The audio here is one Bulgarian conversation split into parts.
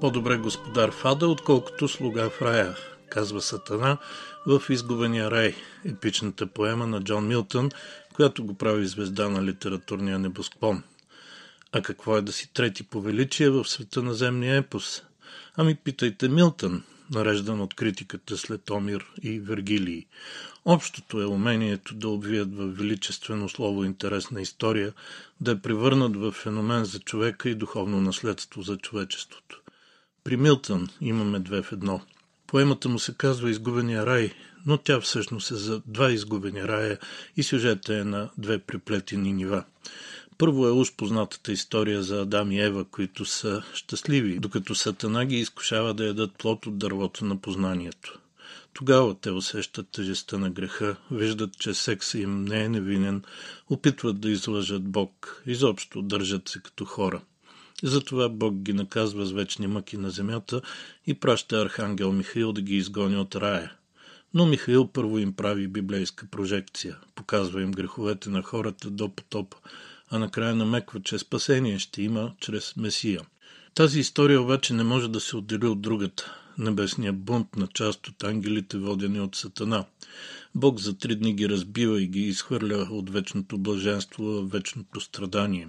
По-добре господар в ада, отколкото слуга в рая, казва Сатана в Изгубения рай, епичната поема на Джон Милтън, която го прави звезда на литературния небосклон. А какво е да си трети по величие в света на земния епос? Ами питайте Милтън, нареждан от критиката след Омир и Вергилий. Общото е умението да обвият в величествено слово интересна история, да я превърнат в феномен за човека и духовно наследство за човечеството. При Милтън имаме две в едно. Поемата му се казва Изгубения рай, но тя всъщност е за два изгубени рая и сюжета е на две приплетени нива. Първо е уж познатата история за Адам и Ева, които са щастливи, докато Сатана ги изкушава да ядат плод от дървото на познанието. Тогава те усещат тежестта на греха, виждат, че секса им не е невинен, опитват да излъжат Бог, изобщо държат се като хора. Затова Бог ги наказва с вечни мъки на земята и праща архангел Михаил да ги изгони от рая. Но Михаил първо им прави библейска прожекция, показва им греховете на хората до потопа, а накрая намеква, че спасение ще има чрез Месия. Тази история обаче не може да се отдели от другата – небесния бунт на част от ангелите, водени от Сатана. Бог за три дни ги разбива и ги изхвърля от вечното блаженство в вечното страдание.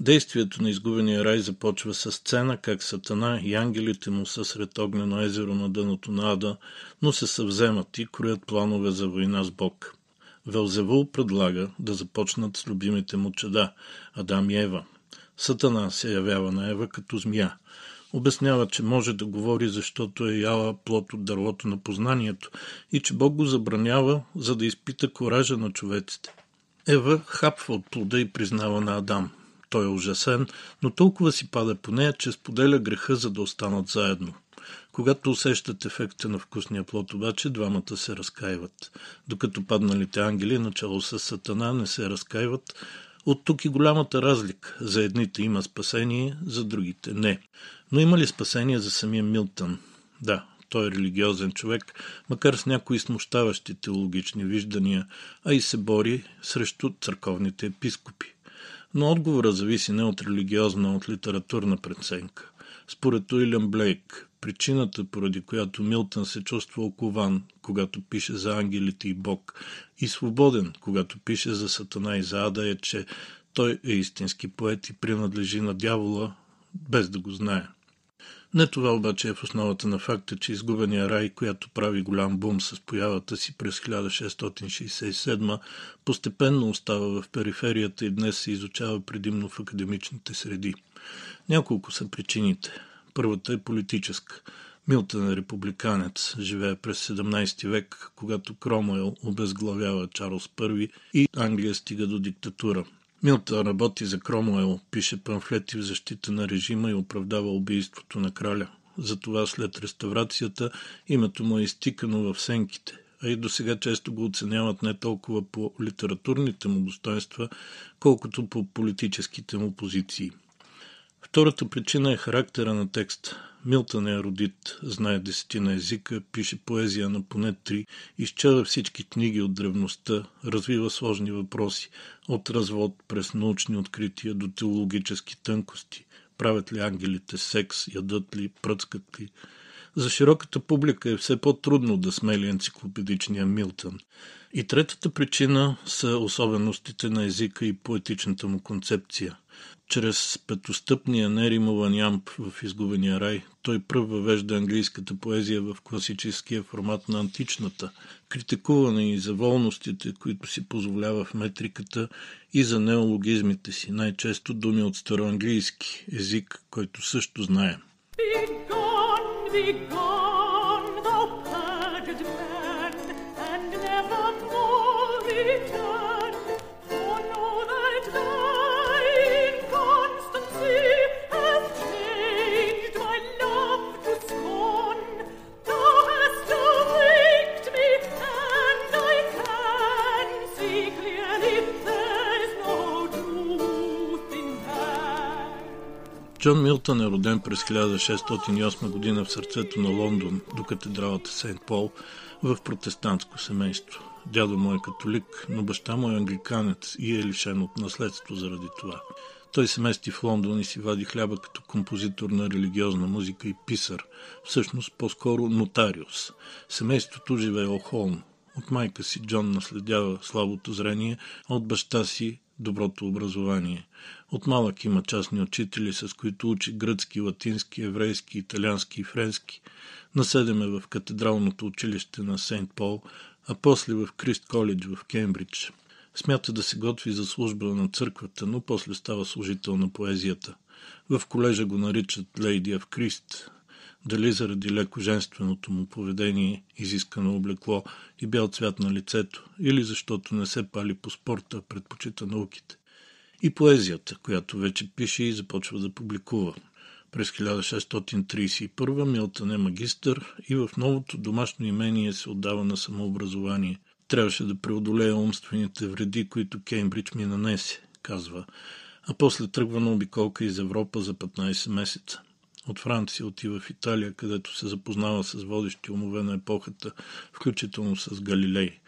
Действието на изгубения рай започва с сцена, как Сатана и ангелите му са сред огнено езеро на дъното на Ада, но се съвземат и кроят планове за война с Бог. Велзевул предлага да започнат с любимите му чеда – Адам и Ева. Сатана се явява на Ева като змия. Обяснява, че може да говори, защото е яла плод от дървото на познанието и че Бог го забранява, за да изпита коража на човеците. Ева хапва от плода и признава на Адам. Той е ужасен, но толкова си пада по нея, че споделя греха, за да останат заедно. Когато усещат ефекта на вкусния плод, обаче двамата се разкаиват. Докато падналите ангели, начало с Сатана, не се разкаиват, от тук и голямата разлика. За едните има спасение, за другите не. Но има ли спасение за самия Милтън? Да, той е религиозен човек, макар с някои смущаващи теологични виждания, а и се бори срещу църковните епископи но отговора зависи не от религиозна, а от литературна преценка. Според Уилям Блейк, причината, поради която Милтън се чувства окован, когато пише за ангелите и Бог, и свободен, когато пише за Сатана и за Ада, е, че той е истински поет и принадлежи на дявола, без да го знае. Не това обаче е в основата на факта, че изгубения рай, която прави голям бум с появата си през 1667, постепенно остава в периферията и днес се изучава предимно в академичните среди. Няколко са причините. Първата е политическа. Милтън е републиканец, живее през 17 век, когато Кромуел обезглавява Чарлз I и Англия стига до диктатура – Милтън работи за Кромуел, пише памфлети в защита на режима и оправдава убийството на краля. Затова след реставрацията името му е изтикано в сенките, а и до сега често го оценяват не толкова по литературните му достоинства, колкото по политическите му позиции. Втората причина е характера на текста. Милтън е родит, знае десетина езика, пише поезия на поне три, изчела всички книги от древността, развива сложни въпроси, от развод през научни открития до теологически тънкости. Правят ли ангелите секс, ядат ли, пръцкат ли? За широката публика е все по-трудно да смели енциклопедичния Милтън. И третата причина са особеностите на езика и поетичната му концепция – чрез петостъпния неримован ямб в изгубения рай, той пръв въвежда английската поезия в класическия формат на античната, критикуване и за волностите, които си позволява в метриката и за неологизмите си, най-често думи от староанглийски език, който също знаем. Be gone, Джон Милтън е роден през 1608 година в сърцето на Лондон, до катедралата Сейнт Пол, в протестантско семейство. Дядо му е католик, но баща му е англиканец и е лишен от наследство заради това. Той се мести в Лондон и си вади хляба като композитор на религиозна музика и писар, всъщност по-скоро нотариус. Семейството живее охолно. От майка си Джон наследява слабото зрение, а от баща си доброто образование. От малък има частни учители, с които учи гръцки, латински, еврейски, италиански и френски. Наседеме в катедралното училище на Сейнт Пол, а после в Крист Коледж в Кембридж. Смята да се готви за служба на църквата, но после става служител на поезията. В колежа го наричат Лейди Крист, дали заради леко женственото му поведение, изискано облекло и бял цвят на лицето, или защото не се пали по спорта, предпочита науките. И поезията, която вече пише и започва да публикува. През 1631 Милтън е магистър и в новото домашно имение се отдава на самообразование. Трябваше да преодолее умствените вреди, които Кеймбридж ми нанесе, казва, а после тръгва на обиколка из Европа за 15 месеца. От Франция отива в Италия, където се запознава с водещи умове на епохата, включително с Галилей.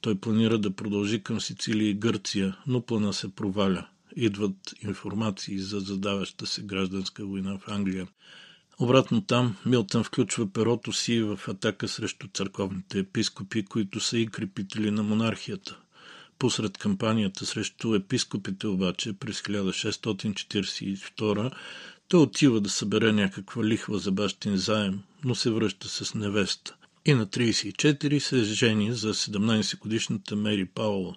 Той планира да продължи към Сицилия и Гърция, но плана се проваля. Идват информации за задаваща се гражданска война в Англия. Обратно там Милтън включва перото си в атака срещу църковните епископи, които са и крепители на монархията. Посред кампанията срещу епископите обаче през 1642 той отива да събере някаква лихва за бащин заем, но се връща с невеста. И на 34 се жени за 17 годишната Мери Пауъл.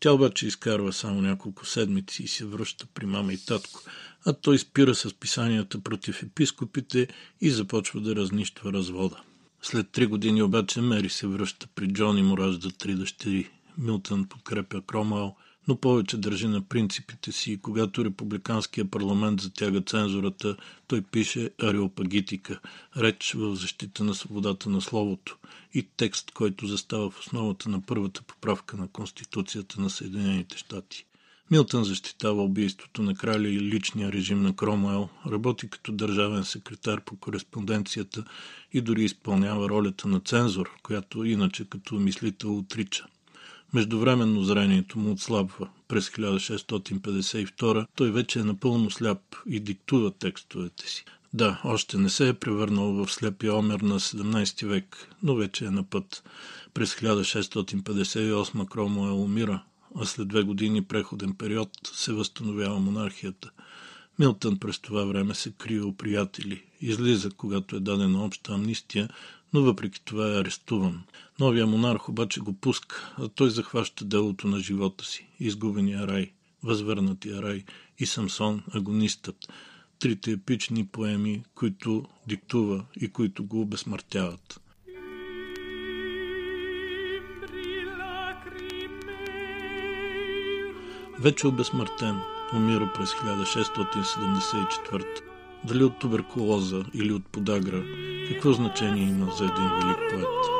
Тя обаче изкарва само няколко седмици и се връща при мама и татко, а той спира с писанията против епископите и започва да разнищва развода. След три години обаче Мери се връща при Джон и му ражда три дъщери. Милтън подкрепя Кромуел – но повече държи на принципите си и когато републиканския парламент затяга цензурата, той пише Ареопагитика, реч в защита на свободата на словото и текст, който застава в основата на първата поправка на Конституцията на Съединените щати. Милтън защитава убийството на краля и личния режим на Кромуел, работи като държавен секретар по кореспонденцията и дори изпълнява ролята на цензор, която иначе като мислител отрича. Междувременно зрението му отслабва. През 1652 той вече е напълно сляп и диктува текстовете си. Да, още не се е превърнал в слепия омер на 17 век, но вече е на път. През 1658 Кромуел умира, а след две години преходен период се възстановява монархията. Милтън през това време се крие у приятели. Излиза, когато е дадена обща амнистия, но въпреки това е арестуван. Новия монарх обаче го пуска, а той захваща делото на живота си, изгубения рай, възвърнатия рай и Самсон, агонистът, трите епични поеми, които диктува и които го обесмъртяват. Вече обезсмъртен, умира през 1674 дали от туберкулоза или от подагра, какво значение има за един велик поет?